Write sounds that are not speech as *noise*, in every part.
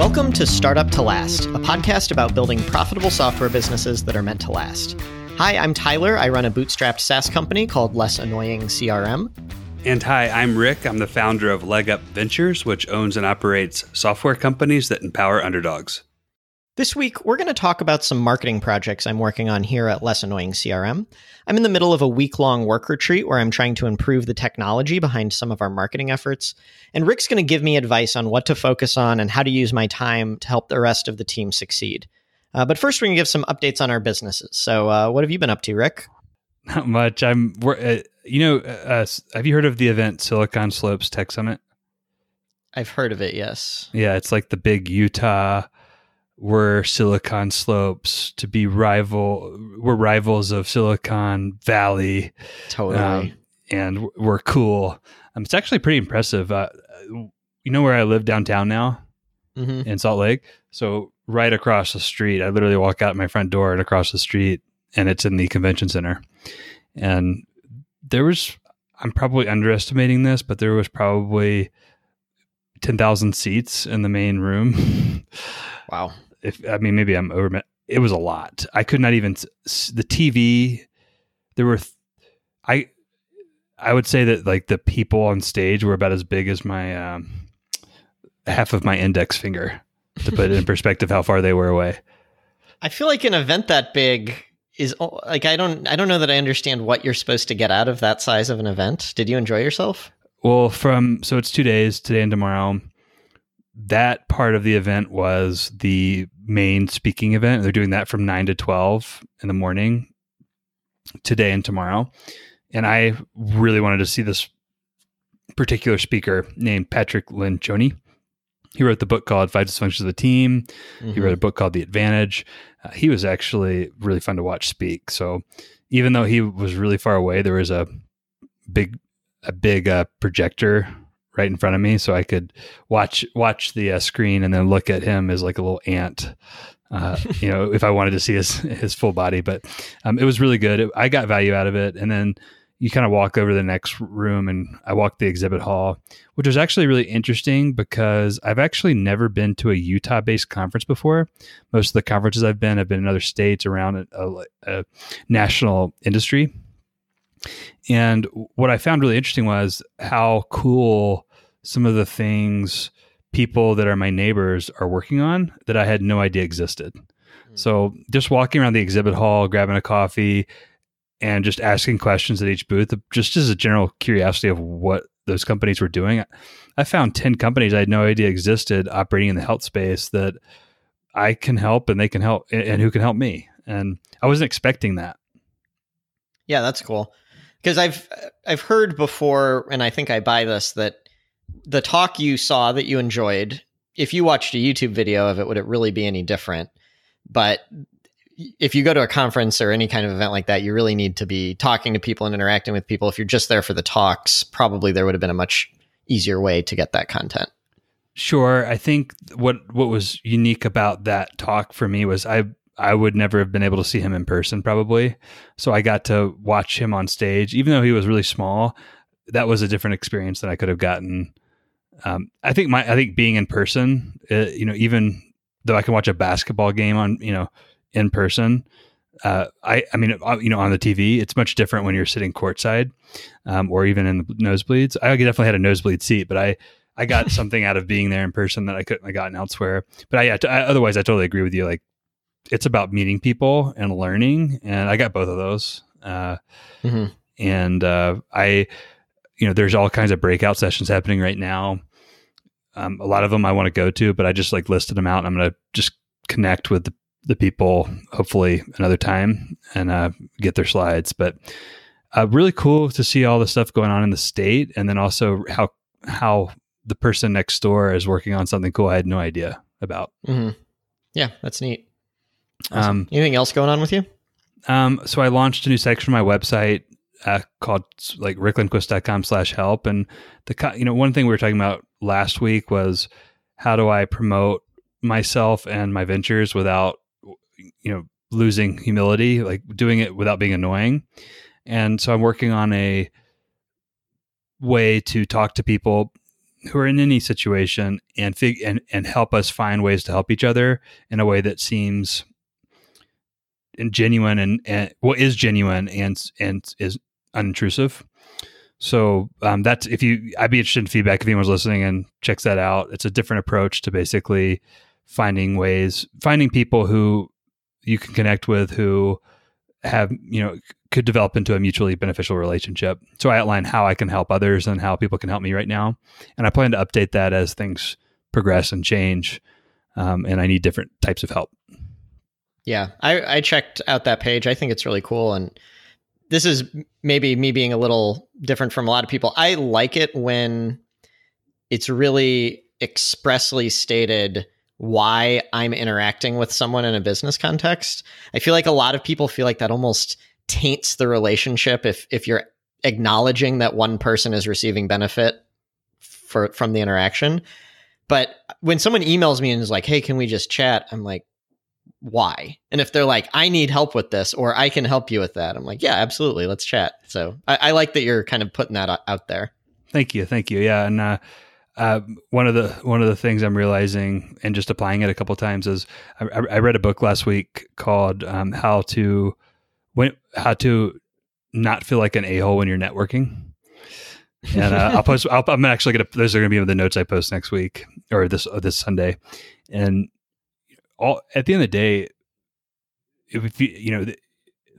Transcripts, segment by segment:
Welcome to Startup to Last, a podcast about building profitable software businesses that are meant to last. Hi, I'm Tyler. I run a bootstrapped SaaS company called Less Annoying CRM. And hi, I'm Rick. I'm the founder of Leg Up Ventures, which owns and operates software companies that empower underdogs. This week, we're going to talk about some marketing projects I'm working on here at Less Annoying CRM. I'm in the middle of a week long work retreat where I'm trying to improve the technology behind some of our marketing efforts. And Rick's going to give me advice on what to focus on and how to use my time to help the rest of the team succeed. Uh, but first, we're going to give some updates on our businesses. So, uh, what have you been up to, Rick? Not much. I'm, uh, you know, uh, have you heard of the event Silicon Slopes Tech Summit? I've heard of it, yes. Yeah, it's like the big Utah were Silicon Slopes to be rival we're rivals of Silicon Valley. Totally. Um, and we're cool. Um, it's actually pretty impressive. Uh, you know where I live downtown now mm-hmm. in Salt Lake? So right across the street, I literally walk out my front door and across the street and it's in the convention center. And there was I'm probably underestimating this, but there was probably 10,000 seats in the main room. *laughs* wow if I mean maybe I'm over. It was a lot. I could not even the TV. There were, I, I would say that like the people on stage were about as big as my um, half of my index finger to put it in *laughs* perspective how far they were away. I feel like an event that big is like I don't I don't know that I understand what you're supposed to get out of that size of an event. Did you enjoy yourself? Well, from so it's 2 days, today and tomorrow that part of the event was the main speaking event. They're doing that from 9 to 12 in the morning today and tomorrow. And I really wanted to see this particular speaker named Patrick Lencioni. He wrote the book called Five Dysfunctions of the Team. Mm-hmm. He wrote a book called The Advantage. Uh, he was actually really fun to watch speak. So even though he was really far away, there was a big a big uh, projector right in front of me, so I could watch watch the uh, screen and then look at him as like a little ant. Uh, *laughs* you know, if I wanted to see his his full body, but um, it was really good. It, I got value out of it, and then you kind of walk over to the next room, and I walked the exhibit hall, which was actually really interesting because I've actually never been to a Utah based conference before. Most of the conferences I've been have been in other states around a, a, a national industry. And what I found really interesting was how cool some of the things people that are my neighbors are working on that I had no idea existed. Mm-hmm. So just walking around the exhibit hall, grabbing a coffee, and just asking questions at each booth, just as a general curiosity of what those companies were doing. I found 10 companies I had no idea existed operating in the health space that I can help and they can help and who can help me. And I wasn't expecting that. Yeah, that's cool because I've I've heard before, and I think I buy this that the talk you saw that you enjoyed, if you watched a YouTube video of it, would it really be any different? But if you go to a conference or any kind of event like that, you really need to be talking to people and interacting with people. If you're just there for the talks, probably there would have been a much easier way to get that content. Sure. I think what what was unique about that talk for me was I I would never have been able to see him in person probably. So I got to watch him on stage, even though he was really small. That was a different experience than I could have gotten. Um, I think my I think being in person, uh, you know, even though I can watch a basketball game on you know in person, uh, I I mean uh, you know on the TV, it's much different when you're sitting courtside um, or even in the nosebleeds. I definitely had a nosebleed seat, but I I got *laughs* something out of being there in person that I couldn't have gotten elsewhere. But I, yeah, t- I, otherwise I totally agree with you. Like it's about meeting people and learning, and I got both of those. Uh, mm-hmm. And uh, I, you know, there's all kinds of breakout sessions happening right now. Um, a lot of them I want to go to, but I just like listed them out. And I'm going to just connect with the, the, people, hopefully another time, and uh, get their slides. But uh, really cool to see all the stuff going on in the state, and then also how how the person next door is working on something cool I had no idea about. Mm-hmm. Yeah, that's neat. Awesome. Um, Anything else going on with you? Um, so I launched a new section on my website uh, called like ricklindquist.com slash help. And the, you know, one thing we were talking about last week was how do I promote myself and my ventures without, you know, losing humility, like doing it without being annoying. And so I'm working on a way to talk to people who are in any situation and fig- and and help us find ways to help each other in a way that seems genuine and, and well is genuine and and is unintrusive. So um, that's if you I'd be interested in feedback if anyone's listening and checks that out. It's a different approach to basically finding ways finding people who you can connect with who have you know could develop into a mutually beneficial relationship. So I outline how I can help others and how people can help me right now, and I plan to update that as things progress and change, um, and I need different types of help. Yeah, I, I checked out that page. I think it's really cool, and this is maybe me being a little different from a lot of people. I like it when it's really expressly stated why I'm interacting with someone in a business context. I feel like a lot of people feel like that almost taints the relationship if if you're acknowledging that one person is receiving benefit for from the interaction. But when someone emails me and is like, "Hey, can we just chat?" I'm like, "Why?" And if they're like, "I need help with this," or "I can help you with that," I'm like, "Yeah, absolutely, let's chat." So I, I like that you're kind of putting that out there. Thank you, thank you. Yeah, and uh, uh, one of the one of the things I'm realizing and just applying it a couple times is I, I read a book last week called um, "How to when How to Not Feel Like an A hole When You're Networking." and uh, I'll *laughs* post. i am actually gonna. Those are gonna be in the notes I post next week or this or this Sunday. And all at the end of the day, if you you know the,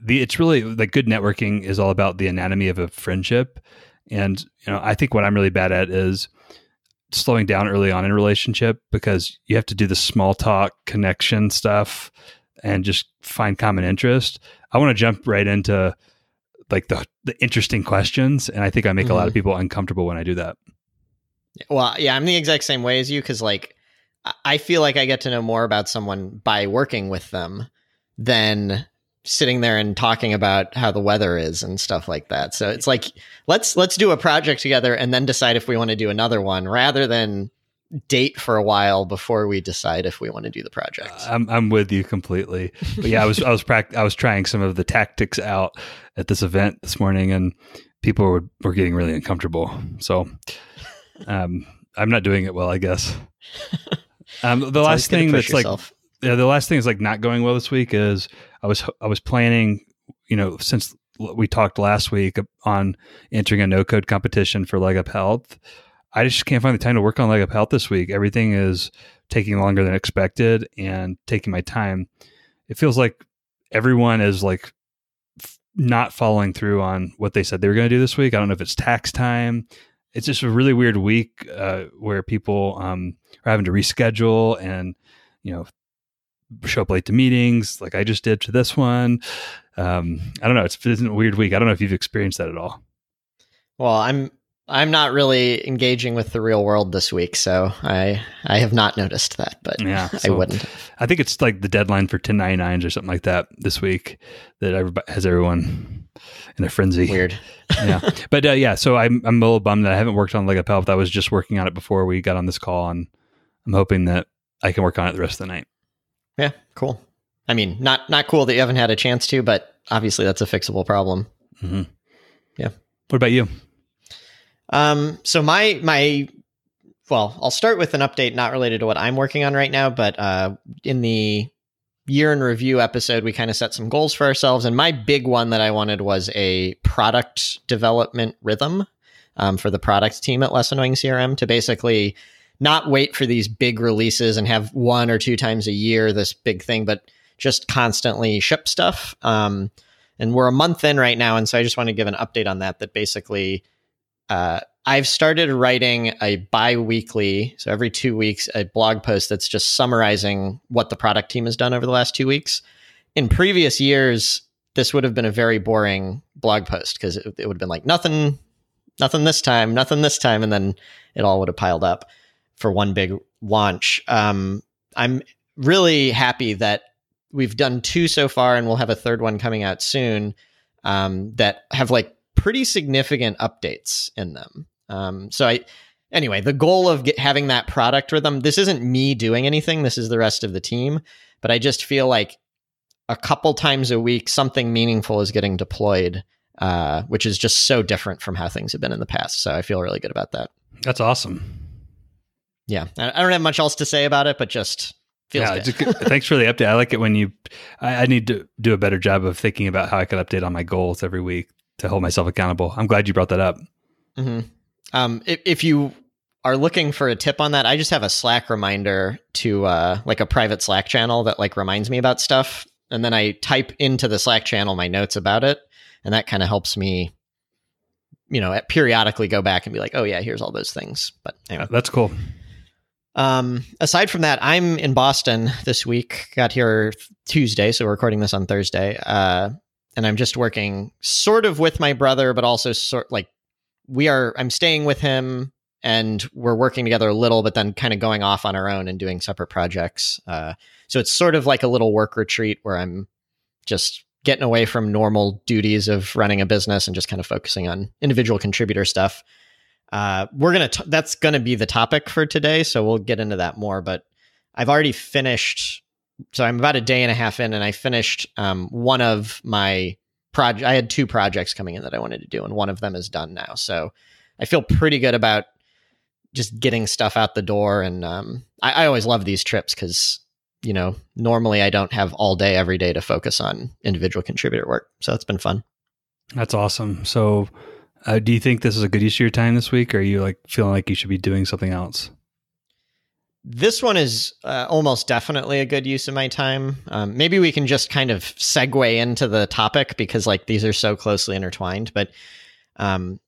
the it's really like good networking is all about the anatomy of a friendship. And you know, I think what I'm really bad at is slowing down early on in a relationship because you have to do the small talk connection stuff and just find common interest. I want to jump right into like the the interesting questions and I think I make mm-hmm. a lot of mm-hmm. people uncomfortable when I do that. Well, yeah, I'm the exact same way as you cuz like I feel like I get to know more about someone by working with them than sitting there and talking about how the weather is and stuff like that. So it's like let's let's do a project together and then decide if we want to do another one rather than date for a while before we decide if we want to do the project. I'm I'm with you completely. But yeah, I was I was pract- I was trying some of the tactics out at this event this morning and people were were getting really uncomfortable. So um I'm not doing it well, I guess. Um the last thing that's yourself. like yeah, the last thing is like not going well this week is I was I was planning, you know, since we talked last week on entering a no code competition for Leg Up Health. I just can't find the time to work on Leg Up Health this week. Everything is taking longer than expected and taking my time. It feels like everyone is like not following through on what they said they were going to do this week. I don't know if it's tax time. It's just a really weird week uh, where people um, are having to reschedule and you know show up late to meetings like I just did to this one. Um, I don't know. It's, it's a weird week. I don't know if you've experienced that at all. Well, I'm I'm not really engaging with the real world this week, so I I have not noticed that, but yeah, *laughs* so I wouldn't. I think it's like the deadline for 1099s or something like that this week that everybody, has everyone in a frenzy. Weird. *laughs* yeah, but uh, yeah, so I'm I'm a little bummed that I haven't worked on Leg Up Health. I was just working on it before we got on this call, and I'm hoping that I can work on it the rest of the night. Yeah, cool. I mean, not not cool that you haven't had a chance to, but obviously that's a fixable problem. Mm-hmm. Yeah. What about you? Um. So my my well, I'll start with an update not related to what I'm working on right now, but uh, in the year in review episode, we kind of set some goals for ourselves, and my big one that I wanted was a product development rhythm um, for the product team at Less Annoying CRM to basically not wait for these big releases and have one or two times a year this big thing, but just constantly ship stuff. Um, and we're a month in right now, and so I just want to give an update on that. That basically, uh, I've started writing a bi-weekly, so every two weeks, a blog post that's just summarizing what the product team has done over the last two weeks. In previous years, this would have been a very boring blog post because it, it would have been like nothing, nothing this time, nothing this time, and then it all would have piled up for one big launch. Um, I'm really happy that we've done two so far, and we'll have a third one coming out soon um, that have like pretty significant updates in them. Um, so I, anyway, the goal of get, having that product rhythm. This isn't me doing anything. This is the rest of the team. But I just feel like a couple times a week, something meaningful is getting deployed, uh, which is just so different from how things have been in the past. So I feel really good about that. That's awesome. yeah, I don't have much else to say about it, but just feels yeah, good. *laughs* thanks for the update. I like it when you. I, I, need to do a better job of thinking about how I can update on my goals every week to hold myself accountable. I'm glad you brought that up. Mm-hmm. Um, if, if, you are looking for a tip on that, I just have a Slack reminder to uh, like a private Slack channel that like reminds me about stuff, and then I type into the Slack channel my notes about it, and that kind of helps me you know periodically go back and be like oh yeah here's all those things but anyway. that's cool um, aside from that i'm in boston this week got here tuesday so we're recording this on thursday uh, and i'm just working sort of with my brother but also sort like we are i'm staying with him and we're working together a little but then kind of going off on our own and doing separate projects uh, so it's sort of like a little work retreat where i'm just getting away from normal duties of running a business and just kind of focusing on individual contributor stuff. Uh, we're gonna t- that's gonna be the topic for today, so we'll get into that more. But I've already finished, so I'm about a day and a half in, and I finished um, one of my project. I had two projects coming in that I wanted to do, and one of them is done now. So I feel pretty good about just getting stuff out the door. And um, I, I always love these trips because you know, normally I don't have all day every day to focus on individual contributor work. So it's been fun. That's awesome. So, uh, do you think this is a good use of your time this week, or are you like feeling like you should be doing something else? This one is uh, almost definitely a good use of my time. Um, maybe we can just kind of segue into the topic because like these are so closely intertwined. But um,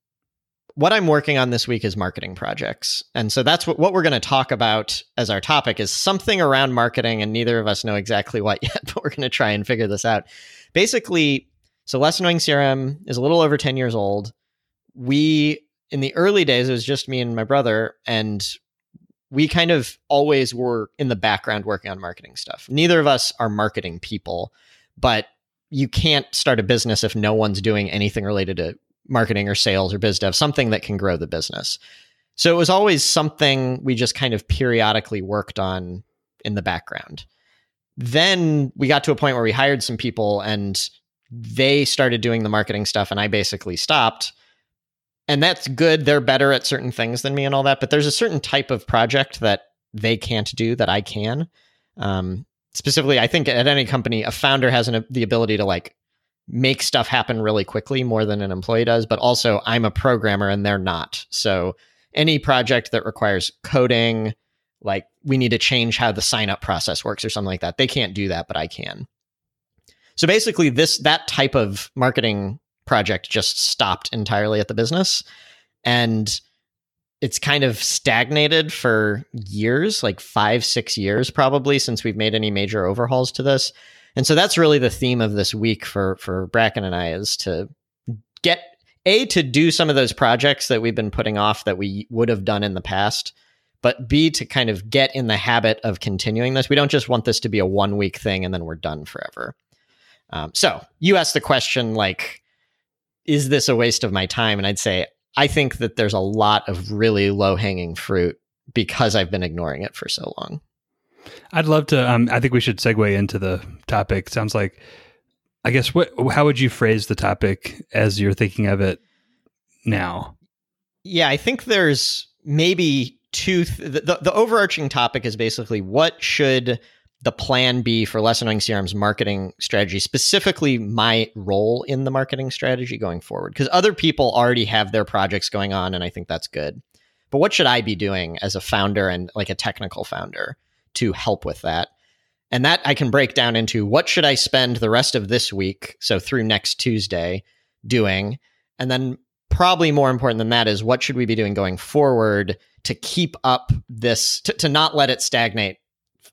what I'm working on this week is marketing projects. And so that's what, what we're going to talk about as our topic is something around marketing. And neither of us know exactly what *laughs* yet, but we're going to try and figure this out. Basically, so Less Annoying CRM is a little over 10 years old. We, in the early days, it was just me and my brother. And we kind of always were in the background working on marketing stuff. Neither of us are marketing people, but you can't start a business if no one's doing anything related to marketing or sales or biz dev, something that can grow the business. So it was always something we just kind of periodically worked on in the background. Then we got to a point where we hired some people and they started doing the marketing stuff and I basically stopped. And that's good. They're better at certain things than me and all that. But there's a certain type of project that they can't do that I can. Um, specifically, I think at any company, a founder has an, the ability to like make stuff happen really quickly more than an employee does, but also I'm a programmer and they're not. So any project that requires coding, like we need to change how the sign up process works or something like that, they can't do that, but I can. So basically this that type of marketing project just stopped entirely at the business and it's kind of stagnated for years, like 5 6 years probably since we've made any major overhauls to this and so that's really the theme of this week for for Bracken and I is to get a to do some of those projects that we've been putting off that we would have done in the past, but B to kind of get in the habit of continuing this. We don't just want this to be a one week thing and then we're done forever. Um, so you asked the question like, is this a waste of my time? And I'd say I think that there's a lot of really low hanging fruit because I've been ignoring it for so long. I'd love to. Um, I think we should segue into the topic. Sounds like, I guess, what? How would you phrase the topic as you're thinking of it now? Yeah, I think there's maybe two. Th- the, the overarching topic is basically what should the plan B for Less Annoying CRM's marketing strategy, specifically my role in the marketing strategy going forward? Because other people already have their projects going on, and I think that's good. But what should I be doing as a founder and like a technical founder? to help with that. And that I can break down into what should I spend the rest of this week, so through next Tuesday, doing. And then probably more important than that is what should we be doing going forward to keep up this, to, to not let it stagnate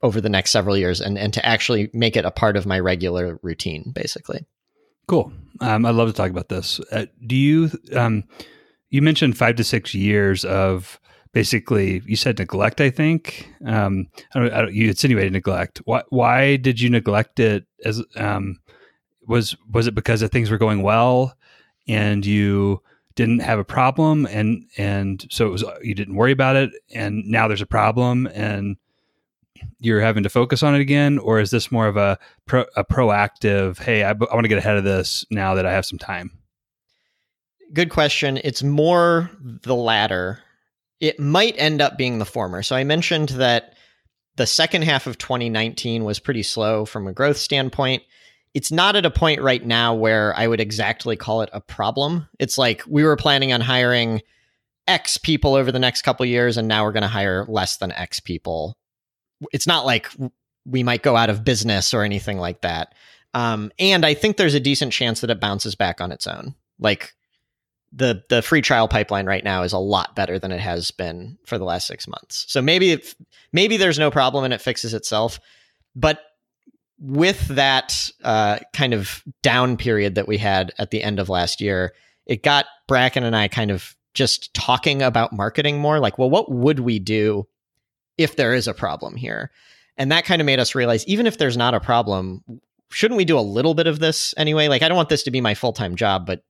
over the next several years and, and to actually make it a part of my regular routine, basically. Cool. Um, I'd love to talk about this. Uh, do you, um, you mentioned five to six years of basically you said neglect i think um, I don't, I don't, you insinuated neglect why, why did you neglect it as um, was was it because things were going well and you didn't have a problem and and so it was you didn't worry about it and now there's a problem and you're having to focus on it again or is this more of a pro, a proactive hey I, I want to get ahead of this now that i have some time good question it's more the latter it might end up being the former. So I mentioned that the second half of 2019 was pretty slow from a growth standpoint. It's not at a point right now where I would exactly call it a problem. It's like we were planning on hiring X people over the next couple years, and now we're going to hire less than X people. It's not like we might go out of business or anything like that. Um, and I think there's a decent chance that it bounces back on its own. Like the the free trial pipeline right now is a lot better than it has been for the last six months. So maybe maybe there's no problem and it fixes itself. But with that uh, kind of down period that we had at the end of last year, it got Bracken and I kind of just talking about marketing more. Like, well, what would we do if there is a problem here? And that kind of made us realize even if there's not a problem, shouldn't we do a little bit of this anyway? Like, I don't want this to be my full time job, but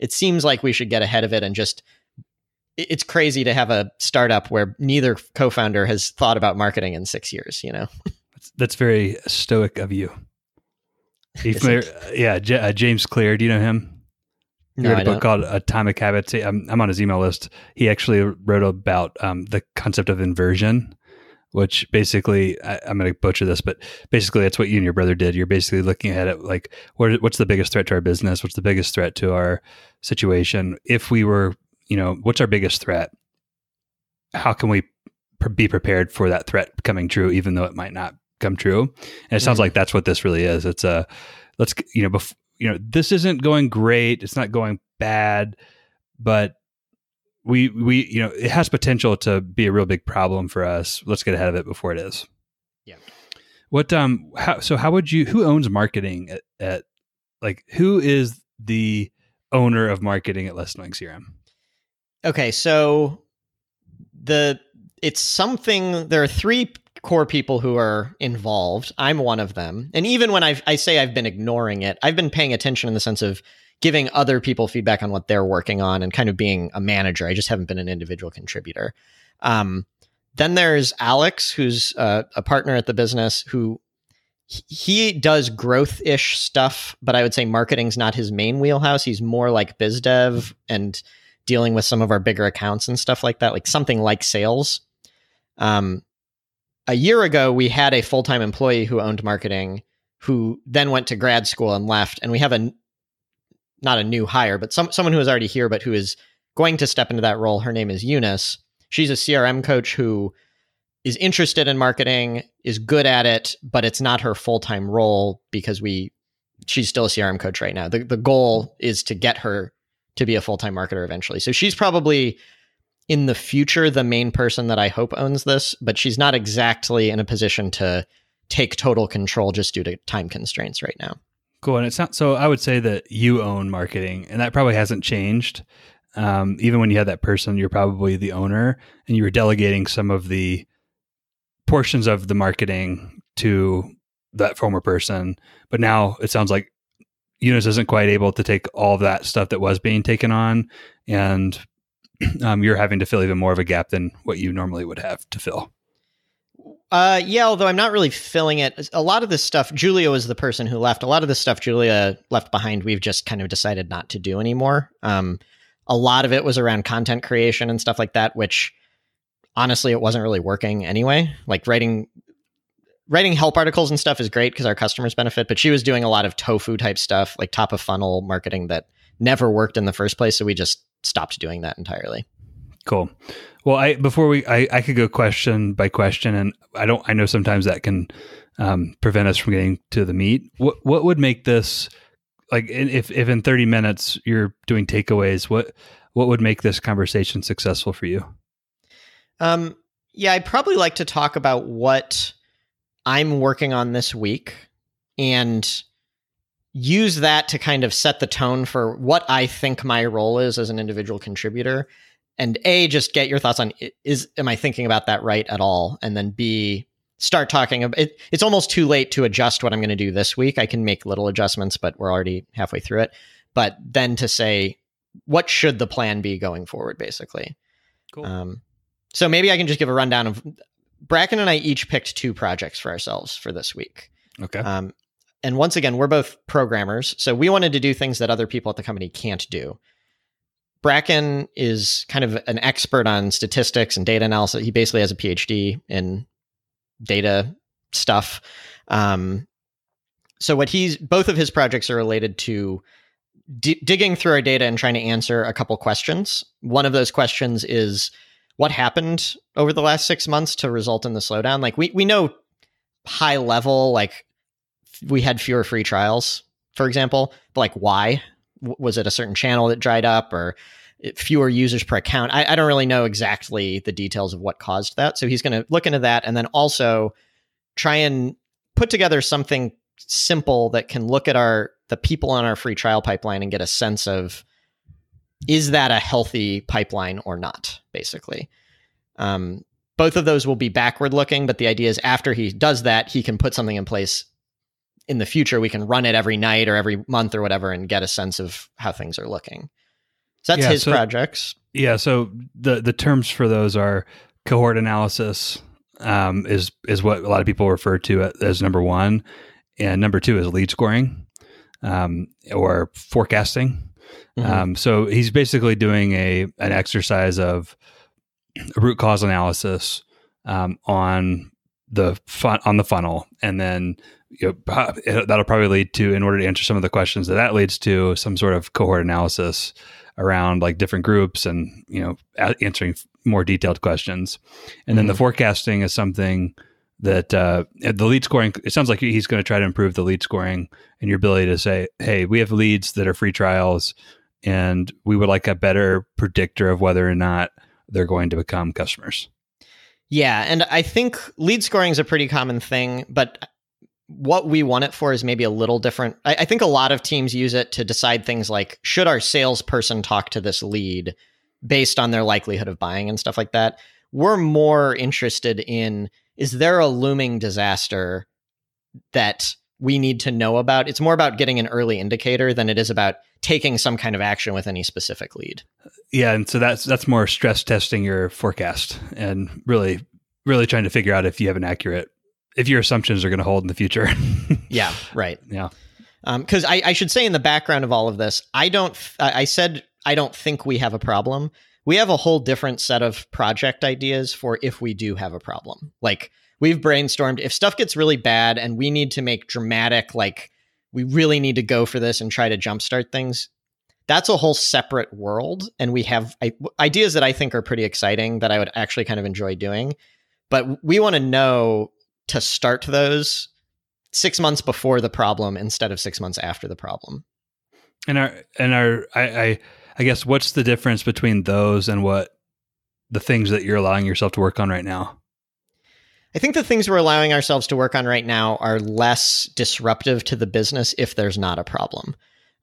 it seems like we should get ahead of it and just. It's crazy to have a startup where neither co-founder has thought about marketing in six years. You know, *laughs* that's very stoic of you. *laughs* Yeah, J- uh, James Clear. Do you know him? He no, wrote a book called Atomic Habits. I'm, I'm, on his email list. He actually wrote about um, the concept of inversion, which basically I, am going to butcher this, but basically that's what you and your brother did. You're basically looking at it like what, what's the biggest threat to our business? What's the biggest threat to our situation? If we were, you know, what's our biggest threat? How can we pr- be prepared for that threat coming true, even though it might not come true? And it sounds mm-hmm. like that's what this really is. It's a let's you know, bef- you know, this isn't going great. It's not going bad, but we we you know it has potential to be a real big problem for us. Let's get ahead of it before it is. Yeah. What um how so how would you who owns marketing at, at like who is the owner of marketing at Less Annoying CRM? Okay, so the it's something there are three core people who are involved. I'm one of them. And even when I've, I say I've been ignoring it, I've been paying attention in the sense of giving other people feedback on what they're working on and kind of being a manager. I just haven't been an individual contributor. Um, then there's Alex, who's uh, a partner at the business who he does growth ish stuff, but I would say marketing's not his main wheelhouse. He's more like biz dev and dealing with some of our bigger accounts and stuff like that, like something like sales. Um, a year ago, we had a full time employee who owned marketing who then went to grad school and left. And we have a not a new hire, but some someone who is already here, but who is going to step into that role. Her name is Eunice. She's a CRM coach who is interested in marketing, is good at it, but it's not her full time role because we she's still a CRM coach right now. The the goal is to get her to be a full time marketer eventually. So she's probably in the future the main person that I hope owns this, but she's not exactly in a position to take total control just due to time constraints right now. Cool. And it's not so I would say that you own marketing, and that probably hasn't changed. Um, even when you had that person, you're probably the owner and you were delegating some of the portions of the marketing to that former person. But now it sounds like Eunice isn't quite able to take all that stuff that was being taken on, and *clears throat* um, you're having to fill even more of a gap than what you normally would have to fill. Uh, yeah, although I'm not really filling it. A lot of this stuff, Julia was the person who left. A lot of the stuff Julia left behind, we've just kind of decided not to do anymore. Um, a lot of it was around content creation and stuff like that, which honestly, it wasn't really working anyway. Like writing, writing help articles and stuff is great because our customers benefit, but she was doing a lot of tofu type stuff, like top of funnel marketing that never worked in the first place. So we just stopped doing that entirely. Cool. Well, I before we I, I could go question by question, and I don't. I know sometimes that can um, prevent us from getting to the meat. What what would make this like if if in thirty minutes you're doing takeaways? What what would make this conversation successful for you? Um. Yeah, I'd probably like to talk about what I'm working on this week and use that to kind of set the tone for what I think my role is as an individual contributor and a just get your thoughts on is am i thinking about that right at all? And then b start talking about it it's almost too late to adjust what i'm going to do this week. I can make little adjustments but we're already halfway through it. But then to say what should the plan be going forward basically? Cool. Um, so maybe i can just give a rundown of bracken and i each picked two projects for ourselves for this week. Okay. Um, and once again we're both programmers so we wanted to do things that other people at the company can't do Bracken is kind of an expert on statistics and data analysis. He basically has a PhD in data stuff. Um, so what he's both of his projects are related to d- digging through our data and trying to answer a couple questions. One of those questions is what happened over the last six months to result in the slowdown. Like we we know high level, like we had fewer free trials, for example, but like why? Was it a certain channel that dried up or fewer users per account? I, I don't really know exactly the details of what caused that. So he's going to look into that and then also try and put together something simple that can look at our the people on our free trial pipeline and get a sense of is that a healthy pipeline or not basically um, both of those will be backward looking but the idea is after he does that he can put something in place in the future we can run it every night or every month or whatever and get a sense of how things are looking. So that's yeah, his so, projects. Yeah so the the terms for those are cohort analysis um, is is what a lot of people refer to as number one. And number two is lead scoring um, or forecasting. Mm-hmm. um, so he's basically doing a an exercise of root cause analysis um, on the fun on the funnel and then you know, that'll probably lead to, in order to answer some of the questions that that leads to, some sort of cohort analysis around like different groups and you know answering more detailed questions. And then mm-hmm. the forecasting is something that uh, the lead scoring. It sounds like he's going to try to improve the lead scoring and your ability to say, "Hey, we have leads that are free trials, and we would like a better predictor of whether or not they're going to become customers." Yeah, and I think lead scoring is a pretty common thing, but what we want it for is maybe a little different. I, I, think a lot of teams use it to decide things like should our salesperson talk to this lead based on their likelihood of buying and stuff like that. We're more interested in is there a looming disaster that we need to know about? It's more about getting an early indicator than it is about taking some kind of action with any specific lead. Yeah, and so that's that's more stress testing your forecast and really really trying to figure out if you have an accurate if your assumptions are going to hold in the future. *laughs* yeah, right. Yeah. Because um, I, I should say in the background of all of this, I don't. I said I don't think we have a problem. We have a whole different set of project ideas for if we do have a problem. Like we've brainstormed if stuff gets really bad and we need to make dramatic, like we really need to go for this and try to jumpstart things. That's a whole separate world, and we have ideas that I think are pretty exciting that I would actually kind of enjoy doing. But we want to know to start those six months before the problem instead of six months after the problem. And our and our I, I I guess what's the difference between those and what the things that you're allowing yourself to work on right now? I think the things we're allowing ourselves to work on right now are less disruptive to the business if there's not a problem.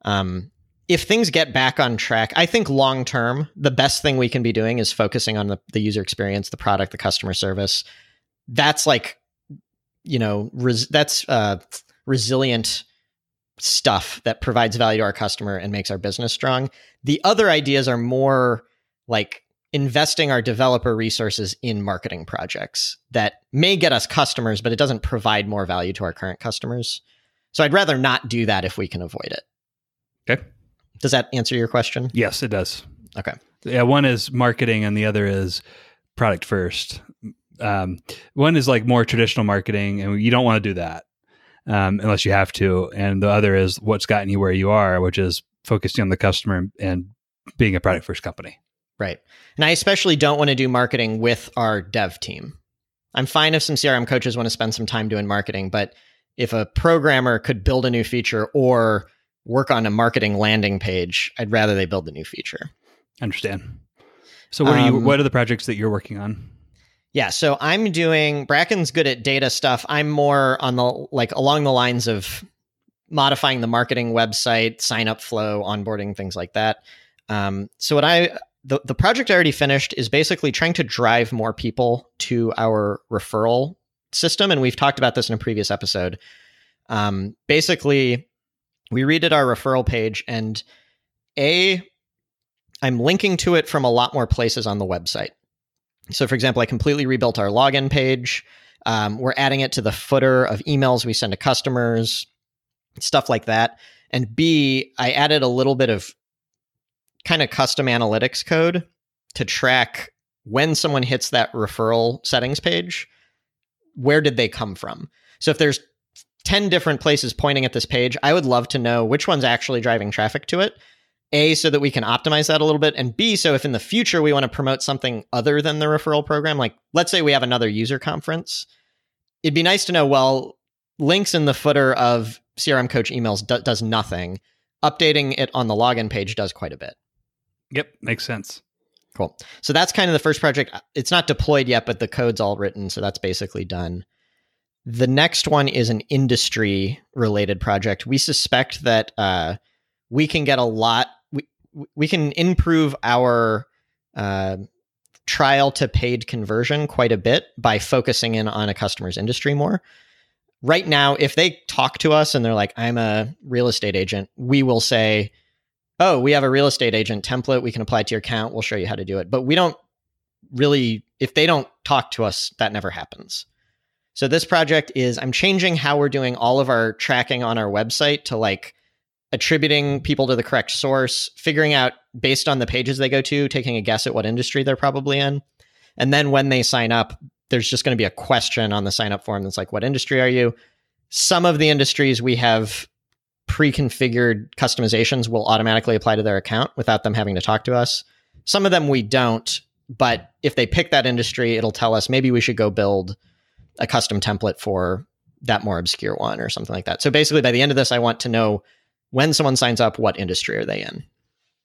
Um, if things get back on track, I think long term, the best thing we can be doing is focusing on the, the user experience, the product, the customer service. That's like you know, res- that's uh, resilient stuff that provides value to our customer and makes our business strong. The other ideas are more like investing our developer resources in marketing projects that may get us customers, but it doesn't provide more value to our current customers. So I'd rather not do that if we can avoid it. Okay. Does that answer your question? Yes, it does. Okay. Yeah, one is marketing and the other is product first um, one is like more traditional marketing, and you don't want to do that um, unless you have to. And the other is what's gotten you where you are, which is focusing on the customer and being a product first company. Right. And I especially don't want to do marketing with our dev team. I'm fine if some CRM coaches want to spend some time doing marketing, but if a programmer could build a new feature or work on a marketing landing page, I'd rather they build the new feature. Understand. So what are you um, what are the projects that you're working on? Yeah, so I'm doing Bracken's good at data stuff. I'm more on the like along the lines of modifying the marketing website, sign up flow, onboarding, things like that. Um, so what I the, the project I already finished is basically trying to drive more people to our referral system. And we've talked about this in a previous episode. Um, basically, we redid our referral page and A, I'm linking to it from a lot more places on the website. So, for example, I completely rebuilt our login page. Um, we're adding it to the footer of emails we send to customers, stuff like that. And B, I added a little bit of kind of custom analytics code to track when someone hits that referral settings page, where did they come from? So if there's 10 different places pointing at this page, I would love to know which one's actually driving traffic to it. A, so that we can optimize that a little bit. And B, so if in the future we want to promote something other than the referral program, like let's say we have another user conference, it'd be nice to know, well, links in the footer of CRM Coach emails do- does nothing. Updating it on the login page does quite a bit. Yep, makes sense. Cool. So that's kind of the first project. It's not deployed yet, but the code's all written. So that's basically done. The next one is an industry related project. We suspect that uh, we can get a lot, we, we can improve our uh, trial to paid conversion quite a bit by focusing in on a customer's industry more. Right now, if they talk to us and they're like, I'm a real estate agent, we will say, Oh, we have a real estate agent template we can apply to your account. We'll show you how to do it. But we don't really, if they don't talk to us, that never happens. So this project is I'm changing how we're doing all of our tracking on our website to like attributing people to the correct source, figuring out based on the pages they go to, taking a guess at what industry they're probably in. And then when they sign up, there's just going to be a question on the sign up form that's like, what industry are you? Some of the industries we have pre configured customizations will automatically apply to their account without them having to talk to us. Some of them we don't, but if they pick that industry, it'll tell us maybe we should go build a custom template for that more obscure one or something like that. So basically, by the end of this, I want to know when someone signs up, what industry are they in?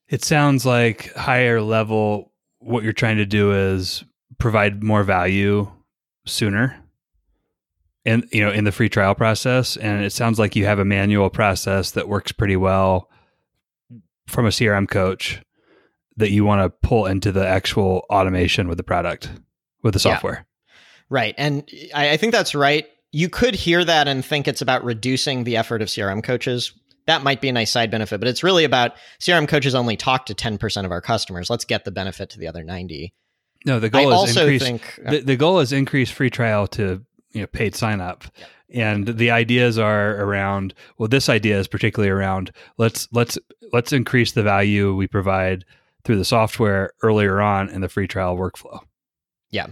It sounds like higher level, what you're trying to do is provide more value sooner and you know in the free trial process and it sounds like you have a manual process that works pretty well from a crm coach that you want to pull into the actual automation with the product with the software yeah. right and I, I think that's right you could hear that and think it's about reducing the effort of crm coaches that might be a nice side benefit, but it's really about CRM coaches only talk to 10% of our customers. Let's get the benefit to the other 90. No, the goal I is increase, think, uh, the, the, goal is increase free trial to you know paid sign up. And the ideas are around well this idea is particularly around let's let's let's increase the value we provide through the software earlier on in the free trial workflow. Yeah.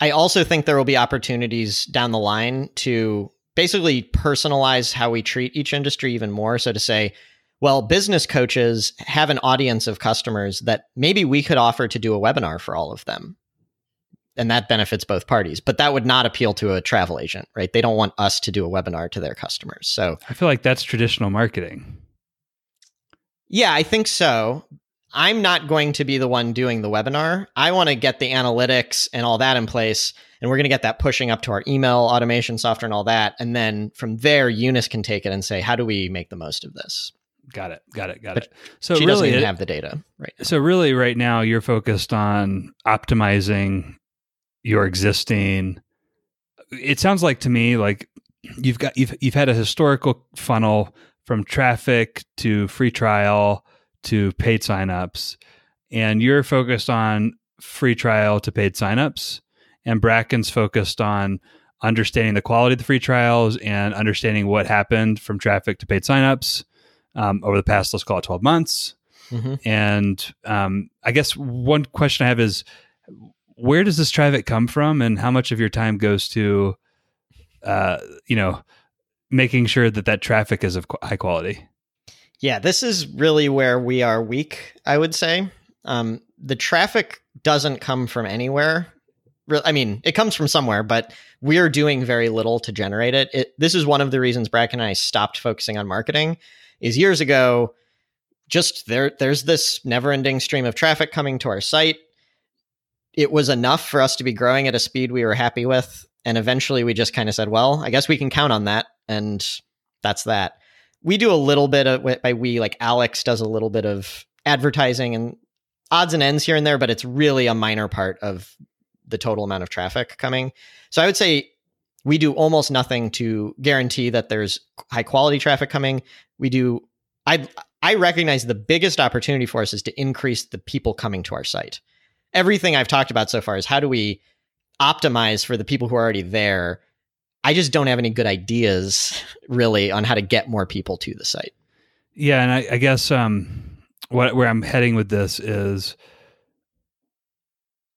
I also think there will be opportunities down the line to basically personalize how we treat each industry even more. So to say, well, business coaches have an audience of customers that maybe we could offer to do a webinar for all of them. And that benefits both parties, but that would not appeal to a travel agent, right? They don't want us to do a webinar to their customers. So I feel like that's traditional marketing. Yeah, I think so. I'm not going to be the one doing the webinar. I want to get the analytics and all that in place and we're going to get that pushing up to our email automation software and all that and then from there eunice can take it and say how do we make the most of this got it got it got but it so she really doesn't even have the data right now. so really right now you're focused on optimizing your existing it sounds like to me like you've got you've you've had a historical funnel from traffic to free trial to paid signups and you're focused on free trial to paid signups and Bracken's focused on understanding the quality of the free trials and understanding what happened from traffic to paid signups um, over the past, let's call it 12 months. Mm-hmm. And um, I guess one question I have is where does this traffic come from and how much of your time goes to, uh, you know, making sure that that traffic is of high quality? Yeah, this is really where we are weak, I would say. Um, the traffic doesn't come from anywhere. I mean, it comes from somewhere, but we're doing very little to generate it. it. This is one of the reasons Bracken and I stopped focusing on marketing. Is years ago, just there. There's this never-ending stream of traffic coming to our site. It was enough for us to be growing at a speed we were happy with, and eventually we just kind of said, "Well, I guess we can count on that," and that's that. We do a little bit of by we like Alex does a little bit of advertising and odds and ends here and there, but it's really a minor part of the total amount of traffic coming. So I would say we do almost nothing to guarantee that there's high quality traffic coming. We do I I recognize the biggest opportunity for us is to increase the people coming to our site. Everything I've talked about so far is how do we optimize for the people who are already there. I just don't have any good ideas *laughs* really on how to get more people to the site. Yeah, and I, I guess um, what where I'm heading with this is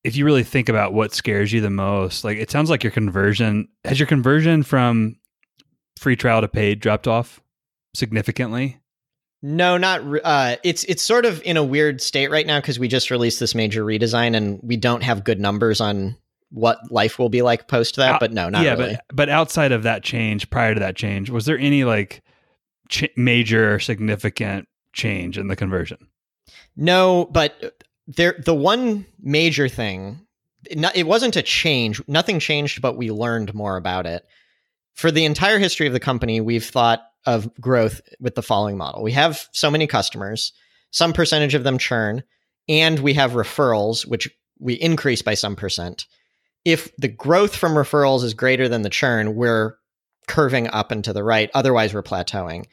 if you really think about what scares you the most, like it sounds like your conversion has your conversion from free trial to paid dropped off significantly. No, not uh it's it's sort of in a weird state right now because we just released this major redesign and we don't have good numbers on what life will be like post that, but no, not yeah, really. but but outside of that change, prior to that change, was there any like ch- major significant change in the conversion? No, but there the one major thing it wasn't a change nothing changed but we learned more about it for the entire history of the company we've thought of growth with the following model. We have so many customers some percentage of them churn and we have referrals which we increase by some percent. If the growth from referrals is greater than the churn we're curving up and to the right otherwise we're plateauing.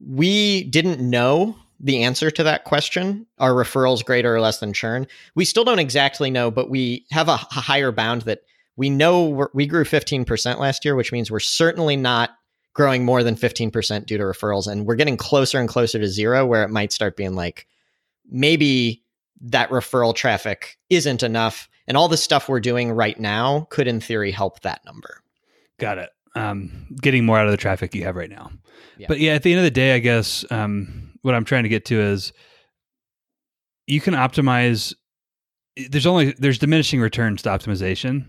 We didn't know the answer to that question are referrals greater or less than churn? We still don't exactly know but we have a, higher bound that we know we grew 15% last year which means we're certainly not growing more than 15% due to referrals and we're getting closer and closer to zero where it might start being like maybe that referral traffic isn't enough and all the stuff we're doing right now could in theory help that number. Got it. Um, getting more out of the traffic you have right now. Yeah. but yeah at the end of the day i guess um, what I'm trying to get to is you can optimize there's only there's diminishing returns to optimization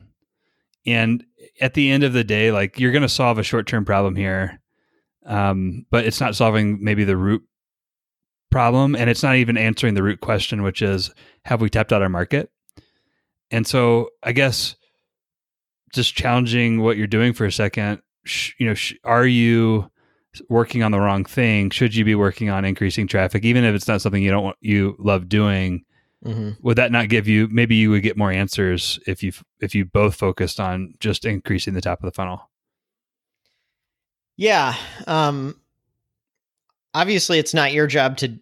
and at the end of the day like you're going to solve a short-term problem here um, but it's not solving maybe the root problem and it's not even answering the root question which is have we tapped out our market? And so i guess just challenging what you're doing for a second sh- you know sh- are you working on the wrong thing? Should you be working on increasing traffic even if it's not something you don't want you love doing mm-hmm. would that not give you maybe you would get more answers if you if you both focused on just increasing the top of the funnel yeah um obviously it's not your job to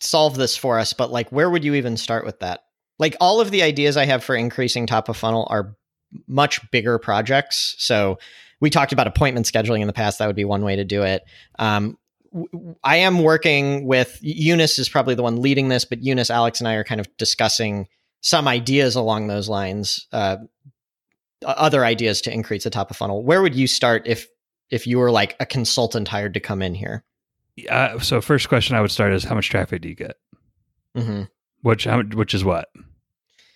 solve this for us but like where would you even start with that like all of the ideas i have for increasing top of funnel are much bigger projects so we talked about appointment scheduling in the past. That would be one way to do it. Um, I am working with Eunice is probably the one leading this, but Eunice, Alex, and I are kind of discussing some ideas along those lines, uh, other ideas to increase the top of funnel. Where would you start if if you were like a consultant hired to come in here? Uh, so first question I would start is how much traffic do you get? Mm-hmm. Which how, which is what?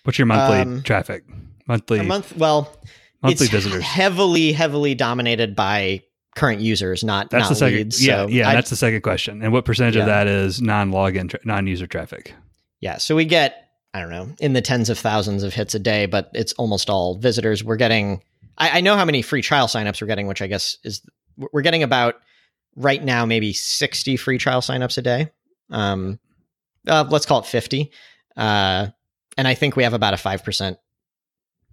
What's your monthly um, traffic? Monthly month. Well, monthly it's visitors heavily heavily dominated by current users not that's not the second leads, yeah so yeah I, that's the second question. And what percentage yeah. of that is non-login tra- non-user traffic? Yeah so we get i don't know in the tens of thousands of hits a day but it's almost all visitors. We're getting i, I know how many free trial signups we're getting which i guess is we're getting about right now maybe 60 free trial signups a day. Um uh, let's call it 50 uh and i think we have about a 5%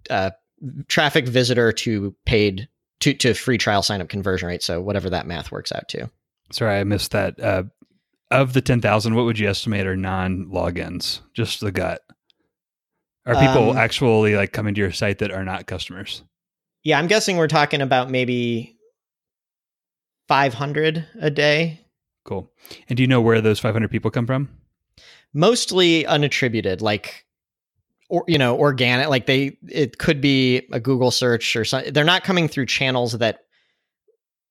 uh, traffic visitor to paid to, to free trial sign up conversion rate. So whatever that math works out to. Sorry, I missed that. Uh, of the 10,000, what would you estimate are non logins? Just the gut. Are people um, actually like coming to your site that are not customers? Yeah, I'm guessing we're talking about maybe 500 a day. Cool. And do you know where those 500 people come from? Mostly unattributed, like or you know organic like they it could be a google search or something they're not coming through channels that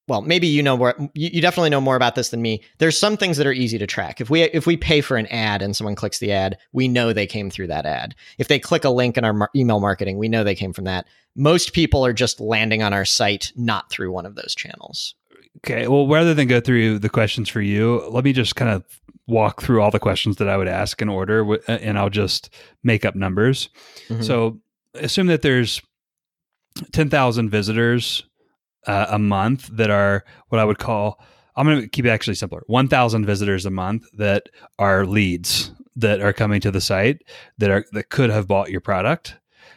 well maybe you know more you, you, definitely know more about this than me. There's some things that are easy to track. If we if we pay for an ad and someone clicks the ad we know they came through that ad. If they click a link in our mar- email marketing we know they came from that. Most people are just landing on our site not through one of those channels. Okay well rather than go through the questions for you let me just kind of walk through all the questions that I would ask in order, and I'll just make up numbers. Mm-hmm. So assume that there's 10,000 visitors uh, a month that are what I would call, I'm going to keep it actually simpler 1,000 visitors a month that are leads that are coming to the site that are that could have bought your product.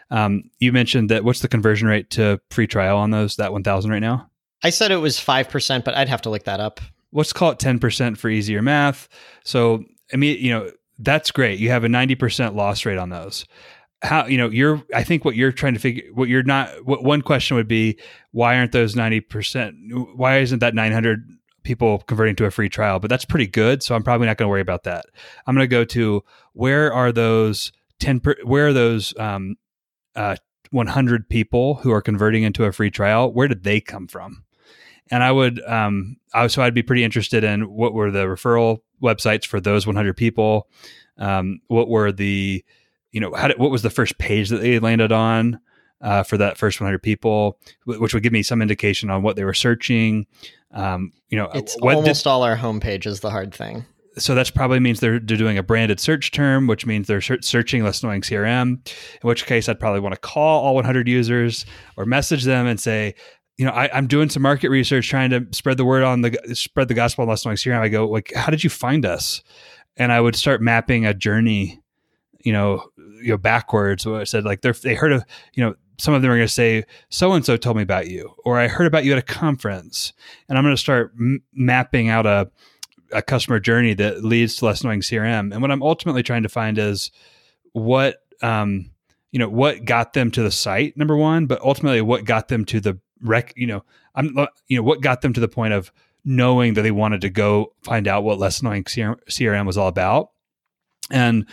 Um, you mentioned that what's the conversion rate to free trial on those that 1,000 right now? I said it was 5%, but I'd have to look that up let's call it 10% for easier math. So, I mean, you know, that's great. You have a 90% loss rate on those. How, you know, you're, I think what you're trying to figure, what you're not, what one question would be, why aren't those 90%, why isn't that 900 people converting to a free trial, but that's pretty good. So I'm probably not going to worry about that. I'm going to go to where are those 10 per, where are those um, uh, 100 people who are converting into a free trial? Where did they come from? And I would, um, I, so I'd be pretty interested in what were the referral websites for those 100 people. Um, what were the, you know, how did, what was the first page that they landed on? Uh, for that first 100 people, which would give me some indication on what they were searching. Um, you know, it's almost did, all our homepage is the hard thing. So that probably means they're, they're doing a branded search term, which means they're searching less annoying CRM. In which case, I'd probably want to call all 100 users or message them and say, you know, I, am doing some market research, trying to spread the word on the spread the gospel on less annoying CRM. I go like, how did you find us? And I would start mapping a journey, you know, you know backwards. So I said like they heard of you know some of them are going to say, so and so told me about you, or I heard about you at a conference. And I'm going to start m- mapping out a, a customer journey that leads to less annoying CRM. And what I'm ultimately trying to find is what, um, you know, what got them to the site, number one, but ultimately what got them to the rec, you know, I'm, you know, what got them to the point of knowing that they wanted to go find out what less annoying CRM was all about. And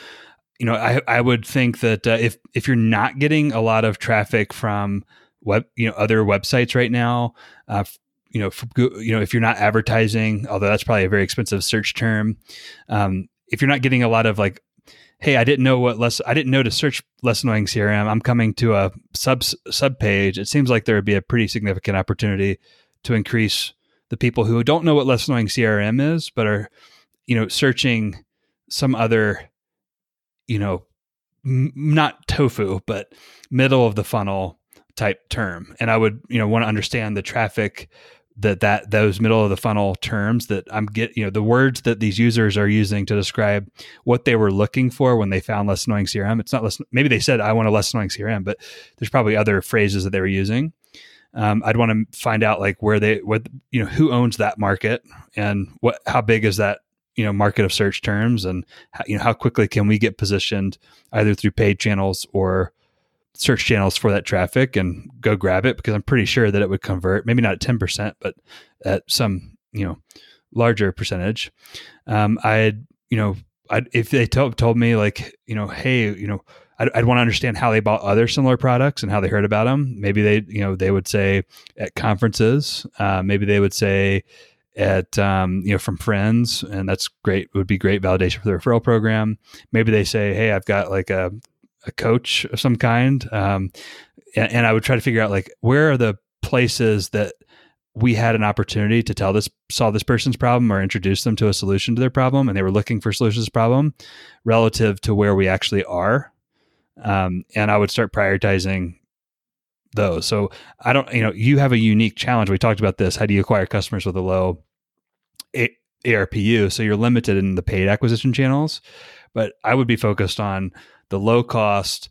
you know, I I would think that uh, if if you're not getting a lot of traffic from web, you know, other websites right now, uh, you know, you know, if you're not advertising, although that's probably a very expensive search term, um, if you're not getting a lot of like, hey, I didn't know what less, I didn't know to search less annoying CRM. I'm coming to a sub sub page. It seems like there would be a pretty significant opportunity to increase the people who don't know what less annoying CRM is, but are, you know, searching some other you know, m- not tofu, but middle of the funnel type term. And I would, you know, want to understand the traffic that that those middle of the funnel terms that I'm get, you know, the words that these users are using to describe what they were looking for when they found less annoying CRM. It's not less. Maybe they said I want a less annoying CRM, but there's probably other phrases that they were using. Um, I'd want to find out like where they what you know who owns that market and what how big is that you know market of search terms and how, you know how quickly can we get positioned either through paid channels or search channels for that traffic and go grab it because I'm pretty sure that it would convert maybe not at 10% but at some you know larger percentage um, I'd you know I'd, if they told, told me like you know hey you know I'd, I'd want to understand how they bought other similar products and how they heard about them maybe they you know they would say at conferences uh, maybe they would say at um, you know from friends, and that's great. Would be great validation for the referral program. Maybe they say, "Hey, I've got like a a coach of some kind," um, and, and I would try to figure out like where are the places that we had an opportunity to tell this solve this person's problem or introduce them to a solution to their problem and they were looking for solutions to problem relative to where we actually are um, and i would start prioritizing those. So I don't, you know, you have a unique challenge. We talked about this. How do you acquire customers with a low a- ARPU? So you're limited in the paid acquisition channels, but I would be focused on the low cost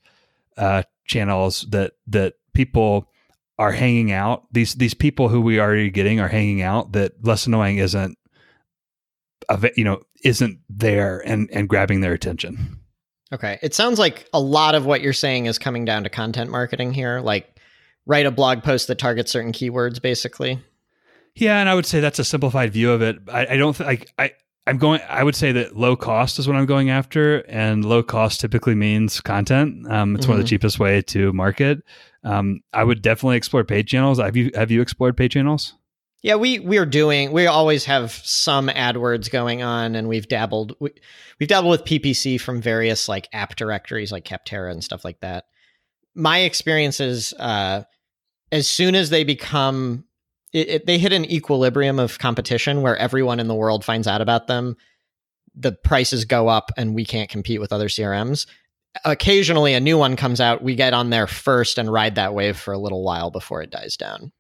uh, channels that that people are hanging out. These these people who we are already getting are hanging out. That less annoying isn't, you know, isn't there and and grabbing their attention. Okay. It sounds like a lot of what you're saying is coming down to content marketing here. Like write a blog post that targets certain keywords, basically. Yeah, and I would say that's a simplified view of it. I, I don't think I, I I'm going. I would say that low cost is what I'm going after, and low cost typically means content. Um, it's mm-hmm. one of the mm-hmm. cheapest way to market. Um, I would definitely explore paid channels. Have you have you explored paid channels? Yeah, we we are doing. We always have some AdWords going on, and we've dabbled. We, we've dabbled with PPC from various like app directories, like Capterra and stuff like that. My experience is, uh, as soon as they become it, it, they hit an equilibrium of competition where everyone in the world finds out about them. The prices go up and we can't compete with other crms occasionally a new one comes out we get on there first and ride that wave for a little while before it dies down.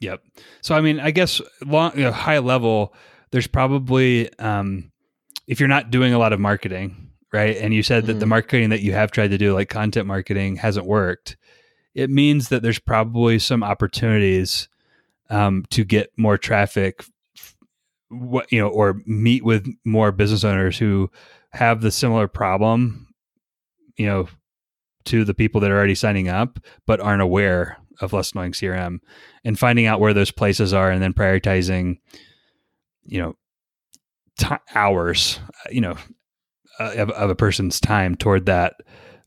Yep. So i mean i guess long, you know, high level there's probably um, if you're not doing a lot of marketing right and you said that mm-hmm. the marketing that you have tried to do like content marketing hasn't worked it means that there's probably some opportunities um, to get more traffic what you know or meet with more business owners who have the similar problem you know to the people that are already signing up but aren't aware of less annoying crm and finding out where those places are and then prioritizing you know, t- hours, you know, uh, of, of, a person's time toward that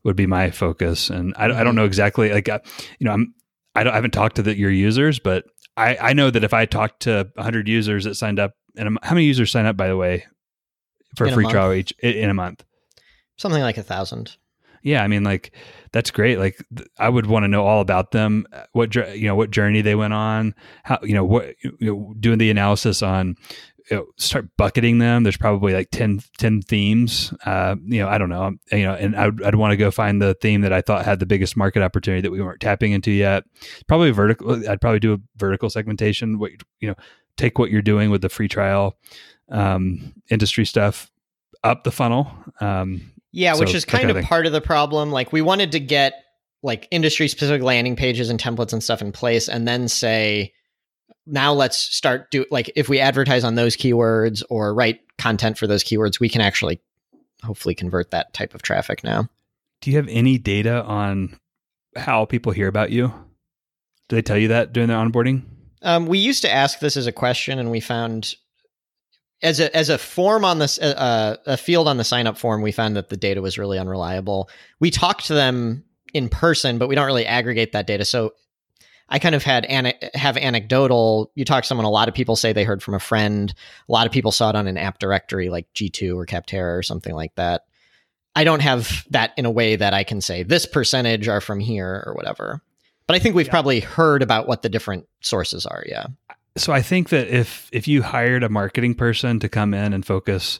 would be my focus. And I, I don't mm-hmm. know exactly, like, uh, you know, I'm, I, don't, I haven't talked to the, your users, but I, I know that if I talked to 100 users that signed up, and how many users sign up, by the way, for in a free trial each in a month? Something like a thousand. Yeah, I mean, like that's great. Like I would want to know all about them, uh, what you know, what journey they went on, how you know what you know, doing the analysis on you know, start bucketing them. There's probably like 10, 10 themes. Uh, you know, I don't know. You know, and I'd, I'd want to go find the theme that I thought had the biggest market opportunity that we weren't tapping into yet. Probably vertical. I'd probably do a vertical segmentation. What you know, take what you're doing with the free trial um, industry stuff up the funnel. Um, yeah, so which is kind, kind of, of part of the problem. Like we wanted to get like industry specific landing pages and templates and stuff in place, and then say now let's start do like if we advertise on those keywords or write content for those keywords, we can actually hopefully convert that type of traffic now. Do you have any data on how people hear about you? Do they tell you that during their onboarding? Um, we used to ask this as a question, and we found as a as a form on this uh, uh a field on the sign up form, we found that the data was really unreliable. We talked to them in person, but we don't really aggregate that data. So I kind of had have anecdotal. You talk to someone, a lot of people say they heard from a friend. A lot of people saw it on an app directory like G2 or Capterra or something like that. I don't have that in a way that I can say this percentage are from here or whatever. But I think we've yeah. probably heard about what the different sources are. Yeah. So I think that if if you hired a marketing person to come in and focus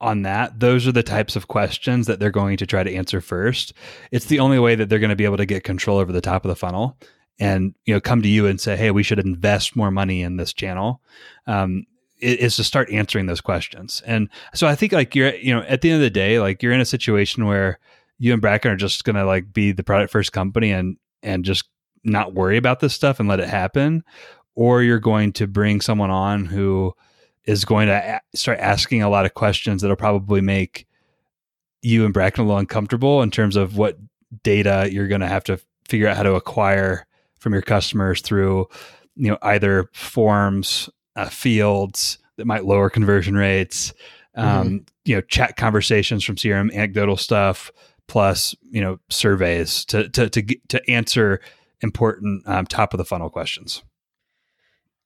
on that, those are the types of questions that they're going to try to answer first. It's the only way that they're going to be able to get control over the top of the funnel and you know come to you and say hey we should invest more money in this channel. Um, is to start answering those questions. And so i think like you're you know at the end of the day like you're in a situation where you and bracken are just gonna like be the product first company and and just not worry about this stuff and let it happen or you're going to bring someone on who is going to a- start asking a lot of questions that'll probably make you and bracken a little uncomfortable in terms of what data you're going to have to figure out how to acquire from your customers through you know either forms uh, fields that might lower conversion rates um, mm-hmm. you know chat conversations from crm anecdotal stuff plus you know surveys to to to, to answer important um, top of the funnel questions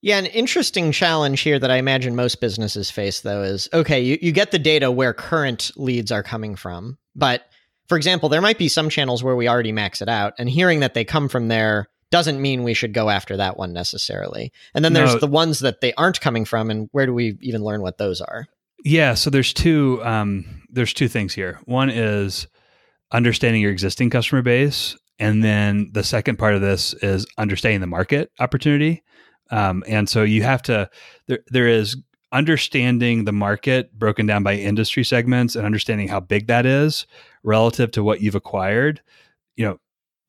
yeah, an interesting challenge here that I imagine most businesses face, though, is okay, you, you get the data where current leads are coming from. But for example, there might be some channels where we already max it out, and hearing that they come from there doesn't mean we should go after that one necessarily. And then there's no. the ones that they aren't coming from, and where do we even learn what those are? Yeah, so there's two um, there's two things here. One is understanding your existing customer base, and then the second part of this is understanding the market opportunity. Um, and so you have to there there is understanding the market broken down by industry segments and understanding how big that is relative to what you've acquired. You know,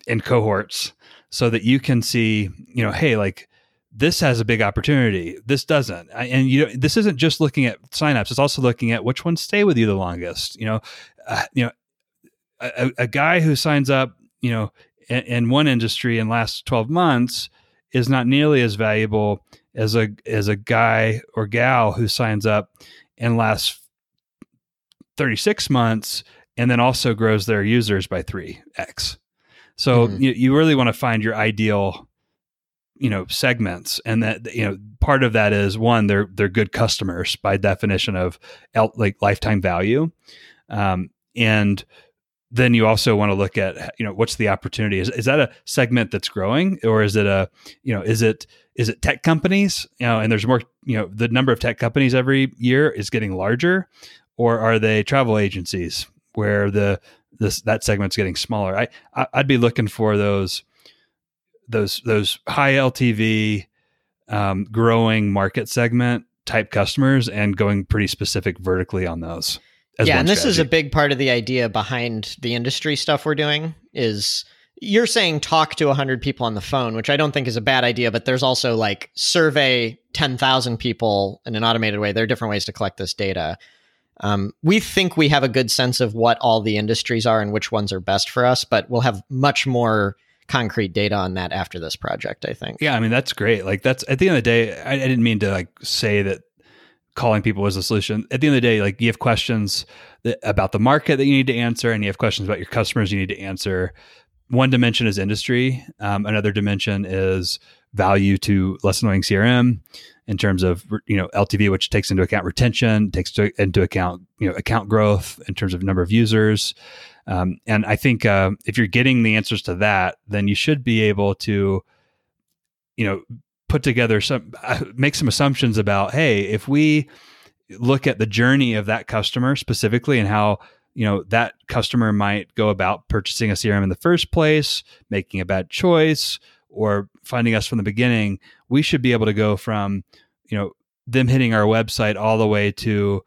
in cohorts so that you can see, you know, hey, like this has a big opportunity. This doesn't. And you know, this isn't just looking at signups. It's also looking at which ones stay with you the longest. You know, uh, you know, a, a, guy who signs up, you know, in, in one industry and lasts 12 months is not nearly as valuable as a as a guy or gal who signs up and lasts 36 months and then also grows their users by 3x. So mm-hmm. you, you really want to find your ideal, you know, segments, and that you know part of that is one they're they're good customers by definition of like lifetime value, um, and then you also want to look at you know what's the opportunity? Is is that a segment that's growing or is it a you know is it is it tech companies? You know and there's more you know the number of tech companies every year is getting larger or are they travel agencies where the this that segment's getting smaller. I, I would be looking for those those those high LTV um, growing market segment type customers and going pretty specific vertically on those. yeah, and this strategy. is a big part of the idea behind the industry stuff we're doing is you're saying talk to 100 people on the phone, which I don't think is a bad idea, but there's also like survey 10,000 people in an automated way. There are different ways to collect this data. Um, we think we have a good sense of what all the industries are and which ones are best for us, but we'll have much more concrete data on that after this project. I think. Yeah, I mean that's great. Like that's at the end of the day, I, I didn't mean to like say that calling people was a solution. At the end of the day, like you have questions that, about the market that you need to answer, and you have questions about your customers you need to answer. One dimension is industry. Um, another dimension is value to less annoying CRM in terms of you know LTV, which takes into account retention, takes to, into account you know account growth in terms of number of users. Um, and I think uh, if you're getting the answers to that, then you should be able to, you know, put together some, uh, *laughs* make some assumptions about, hey, if we look at the journey of that customer specifically and how you know that customer might go about purchasing a crm in the first place making a bad choice or finding us from the beginning we should be able to go from you know them hitting our website all the way to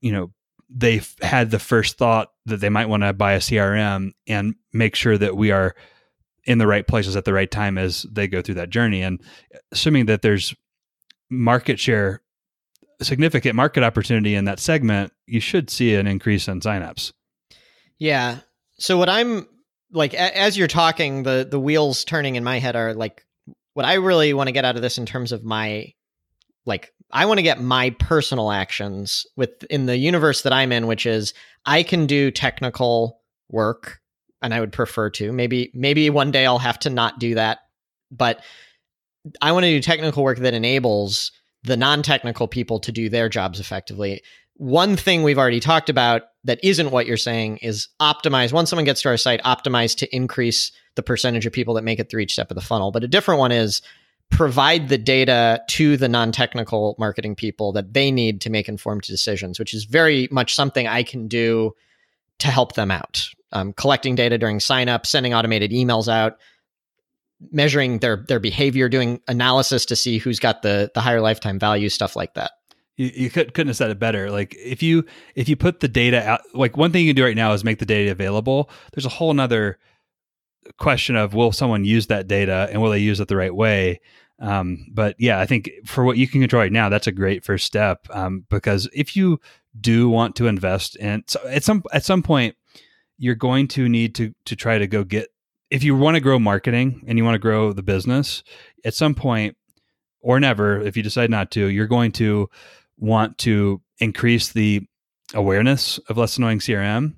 you know they've had the first thought that they might want to buy a crm and make sure that we are in the right places at the right time as they go through that journey and assuming that there's market share significant market opportunity in that segment, you should see an increase in signups. Yeah. So what I'm like a- as you're talking, the the wheels turning in my head are like what I really want to get out of this in terms of my like I want to get my personal actions with in the universe that I'm in, which is I can do technical work and I would prefer to. Maybe maybe one day I'll have to not do that, but I want to do technical work that enables the non-technical people to do their jobs effectively. One thing we've already talked about that isn't what you're saying is optimize once someone gets to our site optimize to increase the percentage of people that make it through each step of the funnel. But a different one is provide the data to the non-technical marketing people that they need to make informed decisions, which is very much something I can do to help them out. Um, collecting data during sign up, sending automated emails out, measuring their their behavior, doing analysis to see who's got the the higher lifetime value, stuff like that. You, you could, couldn't have said it better. Like if you if you put the data out, like one thing you can do right now is make the data available. There's a whole nother question of will someone use that data and will they use it the right way? Um, but yeah, I think for what you can control right now, that's a great first step. Um, because if you do want to invest in, so at some at some point, you're going to need to to try to go get if you want to grow marketing and you want to grow the business, at some point or never, if you decide not to, you're going to want to increase the awareness of less annoying CRM.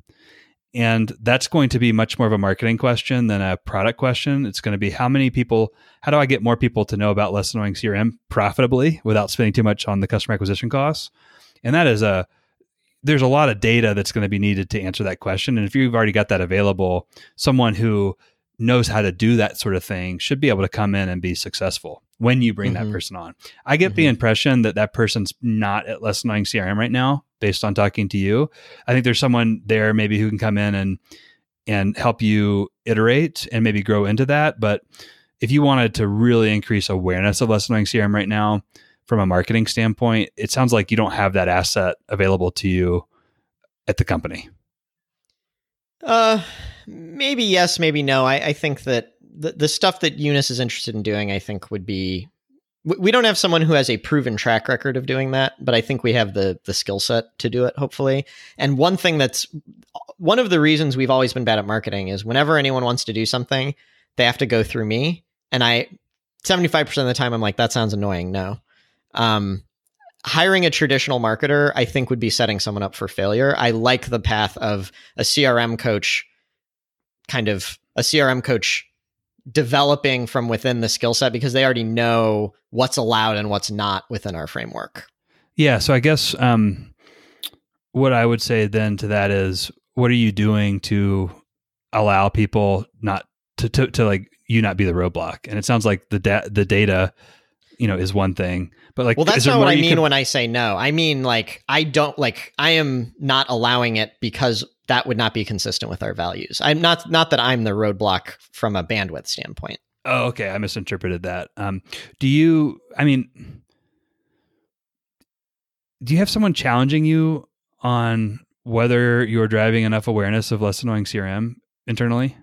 And that's going to be much more of a marketing question than a product question. It's going to be how many people, how do I get more people to know about less annoying CRM profitably without spending too much on the customer acquisition costs? And that is a, there's a lot of data that's going to be needed to answer that question. And if you've already got that available, someone who knows how to do that sort of thing should be able to come in and be successful when you bring mm-hmm. that person on. I get mm-hmm. the impression that that person's not at less annoying CRM right now based on talking to you. I think there's someone there maybe who can come in and and help you iterate and maybe grow into that, but if you wanted to really increase awareness of less annoying CRM right now from a marketing standpoint, it sounds like you don't have that asset available to you at the company. Uh maybe yes, maybe no. I, I think that the, the stuff that Eunice is interested in doing, I think would be we don't have someone who has a proven track record of doing that, but I think we have the the skill set to do it, hopefully. And one thing that's one of the reasons we've always been bad at marketing is whenever anyone wants to do something, they have to go through me. And I 75% of the time I'm like, that sounds annoying. No. Um, hiring a traditional marketer, I think would be setting someone up for failure. I like the path of a CRM coach kind of a CRM coach developing from within the skill set because they already know what's allowed and what's not within our framework. Yeah. So I guess um, what I would say then to that is, what are you doing to allow people not to, to, to like you not be the roadblock? And it sounds like the da- the data, you know, is one thing, but like, well, that's not what I mean can- when I say no. I mean, like, I don't like, I am not allowing it because that would not be consistent with our values. I'm not not that I'm the roadblock from a bandwidth standpoint. Oh, okay. I misinterpreted that. Um, do you? I mean, do you have someone challenging you on whether you're driving enough awareness of less annoying CRM internally?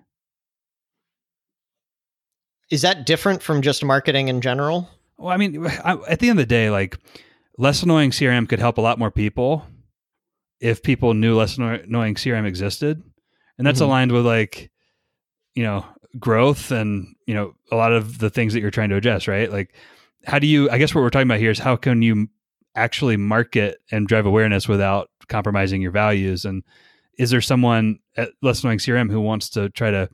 Is that different from just marketing in general? Well, I mean, at the end of the day, like less annoying CRM could help a lot more people if people knew less annoying CRM existed, and that's mm-hmm. aligned with like you know growth and you know a lot of the things that you're trying to address, right? Like how do you? I guess what we're talking about here is how can you actually market and drive awareness without compromising your values? And is there someone at Less Annoying CRM who wants to try to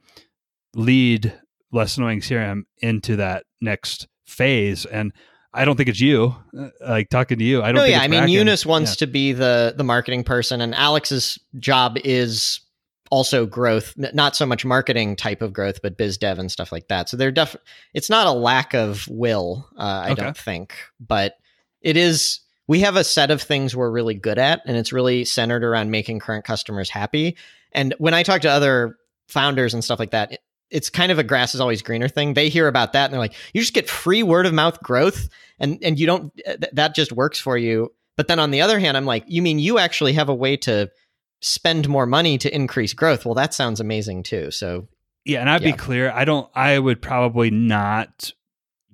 lead Less Annoying CRM into that next phase? And I don't think it's you. Uh, like talking to you, I don't. No, yeah. I mean, Bracken. Eunice wants yeah. to be the the marketing person, and Alex's job is also growth, not so much marketing type of growth, but biz dev and stuff like that. So they're def. It's not a lack of will, uh, I okay. don't think, but it is. We have a set of things we're really good at, and it's really centered around making current customers happy. And when I talk to other founders and stuff like that, it's kind of a grass is always greener thing. They hear about that and they're like, you just get free word of mouth growth, and and you don't uh, th- that just works for you. But then on the other hand, I'm like, you mean you actually have a way to spend more money to increase growth? Well, that sounds amazing too. So yeah, and I'd yeah. be clear, I don't. I would probably not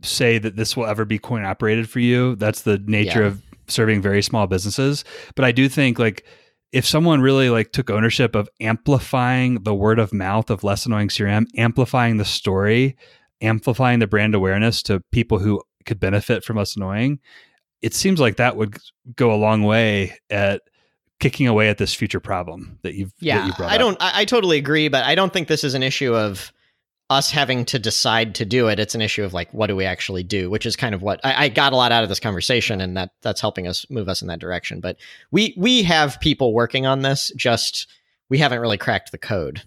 say that this will ever be coin operated for you. That's the nature yeah. of serving very small businesses. But I do think like if someone really like took ownership of amplifying the word of mouth of less annoying CRM, amplifying the story, amplifying the brand awareness to people who could benefit from less annoying, it seems like that would go a long way at kicking away at this future problem that you've yeah that you i don't I, I, totally agree but i don't think this is an issue of us having to decide to do it it's an issue of like what do we actually do which is kind of what I, I, got a lot out of this conversation and that that's helping us move us in that direction. But we we have people working on this just we haven't really cracked the code.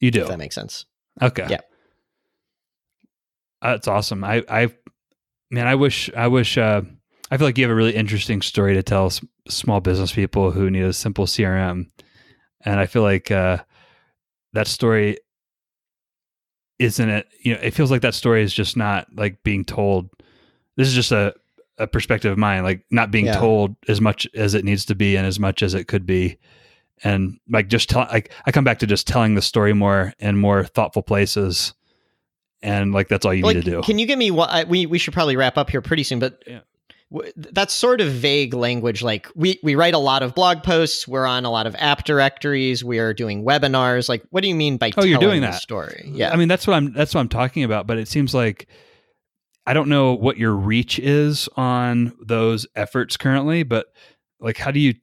You do? If that makes sense. Okay. Yeah. That's awesome. I i man i wish i wish uh i feel like you have a really interesting story to tell s- small business people who need a simple crm and i feel like uh that story isn't it you know it feels like that story is just not like being told. This is just a, a perspective of mine like not being yeah. told as much as it needs to be and as much as it could be. And like just tell like i come back to just telling the story more in more thoughtful places. And like that's all you like, need to do. can you give me what we we should probably wrap up here pretty soon but yeah that's sort of vague language like we we write a lot of blog posts we're on a lot of app directories we are doing webinars like what do you mean by oh you're doing that. story? Yeah. I mean that's what i'm that's what i'm talking about but it seems like i don't know what your reach is on those efforts currently but like how do you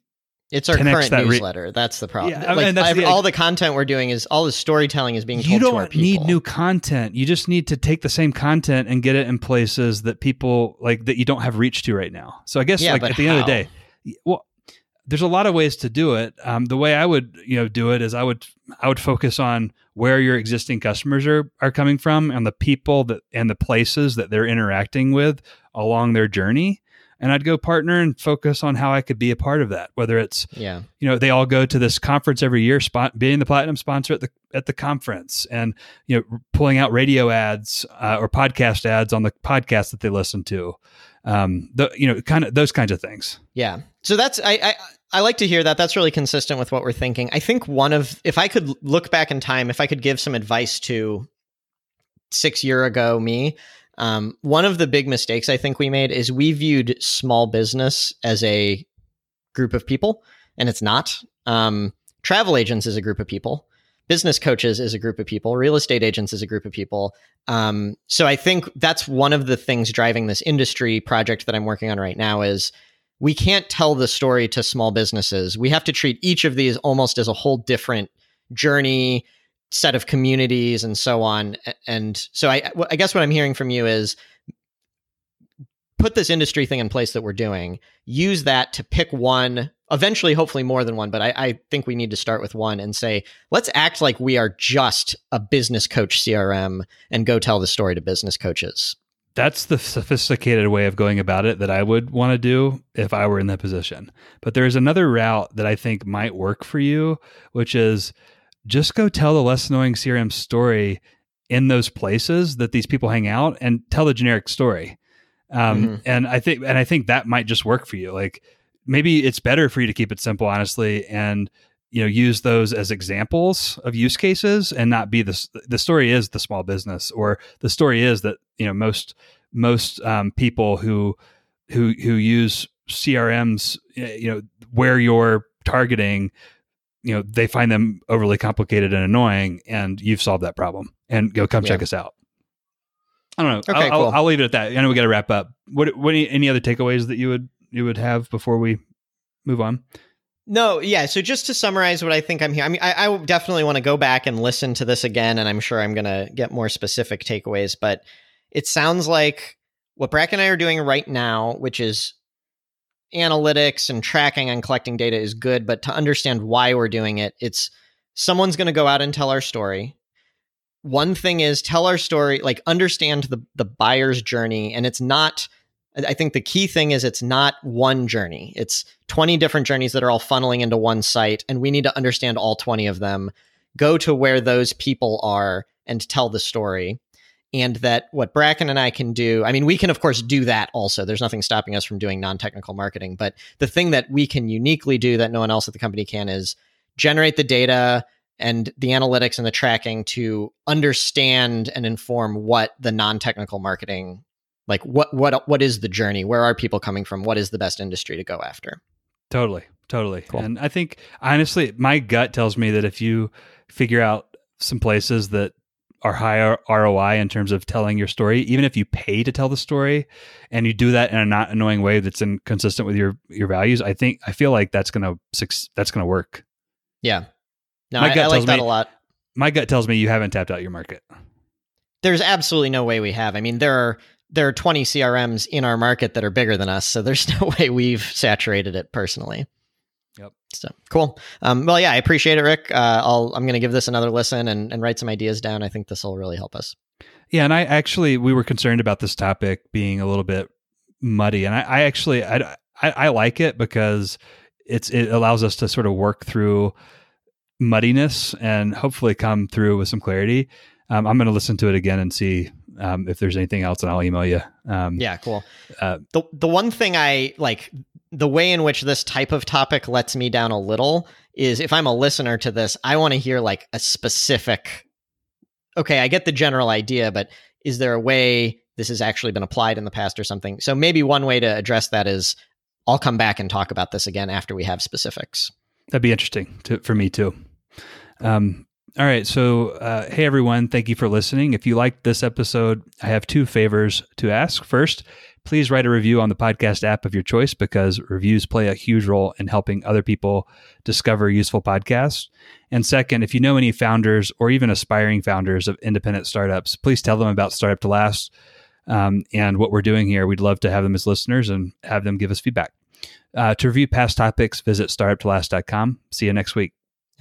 it's our current that newsletter. Re- that's the problem. Yeah, like, that's the, all the content we're doing is all the storytelling is being told to our people. You don't need new content. You just need to take the same content and get it in places that people like that you don't have reach to right now. So I guess yeah, like at the how? end of the day, well, there's a lot of ways to do it. Um, the way I would you know do it is I would I would focus on where your existing customers are are coming from and the people that and the places that they're interacting with along their journey and I'd go partner and focus on how I could be a part of that. Whether it's yeah, you know, they all go to this conference every year, spot, being the platinum sponsor at the at the conference, and you know, pulling out radio ads uh, or podcast ads on the podcast that they listen to. Um, the you know, kind of those kinds of things. Yeah. So that's I, I I like to hear that. That's really consistent with what we're thinking. I think one of if I could look back in time, if I could give some advice to six year ago me, um, one of the big mistakes I think we made is we viewed small business as a group of people, and it's not. Um, travel agents is a group of people. Business coaches is a group of people. Real estate agents is a group of people. Um, so I think that's one of the things driving this industry project that I'm working on right now is we can't tell the story to small businesses. We have to treat each of these almost as a whole different journey set of communities and so on. And so I, I guess what I'm hearing from you is put this industry thing in place that we're doing, use that to pick one, eventually, hopefully more than one, but I, I think we need to start with one and say, let's act like we are just a business coach CRM and go tell the story to business coaches. That's the sophisticated way of going about it that I would want to do if I were in that position. But there's another route that I think might work for you, which is just go tell the less annoying CRM story in those places that these people hang out and tell the generic story. Um, mm-hmm. And I think, and I think that might just work for you. Like maybe it's better for you to keep it simple, honestly, and you know use those as examples of use cases and not be the the story is the small business or the story is that you know most most um, people who who who use CRMs, you know, where you're targeting you know they find them overly complicated and annoying and you've solved that problem and go come yeah. check us out I don't know. Okay, I'll, cool. I'll, I'll leave it at that. I know we got to wrap up. What what any, any other takeaways that you would you would have before we move on? No, yeah. So just to summarize what I think I'm here, I mean, I, I definitely want to go back and listen to this again, and I'm sure I'm going to get more specific takeaways. But it sounds like what Brack and I are doing right now, which is analytics and tracking and collecting data, is good. But to understand why we're doing it, it's someone's going to go out and tell our story. One thing is tell our story, like understand the the buyer's journey, and it's not I think the key thing is it's not one journey. It's 20 different journeys that are all funneling into one site, and we need to understand all 20 of them, go to where those people are, and tell the story. And that what Bracken and I can do, I mean, we can, of course, do that also. There's nothing stopping us from doing non technical marketing. But the thing that we can uniquely do that no one else at the company can is generate the data and the analytics and the tracking to understand and inform what the non technical marketing like what what what is the journey where are people coming from what is the best industry to go after Totally, totally. Cool. And I think honestly, my gut tells me that if you figure out some places that are higher ROI in terms of telling your story, even if you pay to tell the story, and you do that in a not annoying way that's inconsistent with your your values, I think I feel like that's gonna that's gonna work. yeah no My I, gut I like tells that me- a lot My gut tells me you haven't tapped out your market. there's absolutely no way we have i mean there are there are 20 crms in our market that are bigger than us so there's *laughs* no way we've saturated it personally Yep. so cool um, well yeah i appreciate it rick uh, I'll, i'm going to give this another listen and, and write some ideas down i think this will really help us Yeah, and I actually we were concerned about this topic being a little bit muddy, and I, I actually I, I I like it because it's it allows us to sort of work through muddiness and hopefully come through with some clarity. Um, I'm going to listen to it again and see um, if there's anything else, and I'll email you. Um, yeah cool Uh, the the one thing I like the way in which this type of topic lets me down a little is if I'm a listener to this, I want to hear like a specific okay, I get the general idea, but is there a way this has actually been applied in the past or something? So maybe one way to address that is I'll come back and talk about this again after we have specifics. That'd be interesting to, for me too. Um, all right. So, uh, hey, everyone. Thank you for listening. If you liked this episode, I have two favors to ask. First, please write a review on the podcast app of your choice because reviews play a huge role in helping other people discover useful podcasts. And second, if you know any founders or even aspiring founders of independent startups, please tell them about Startup to Last um, and what we're doing here. We'd love to have them as listeners and have them give us feedback. Uh, to review past topics, visit startuptolast.com. See you next week.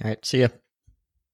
All right, see ya.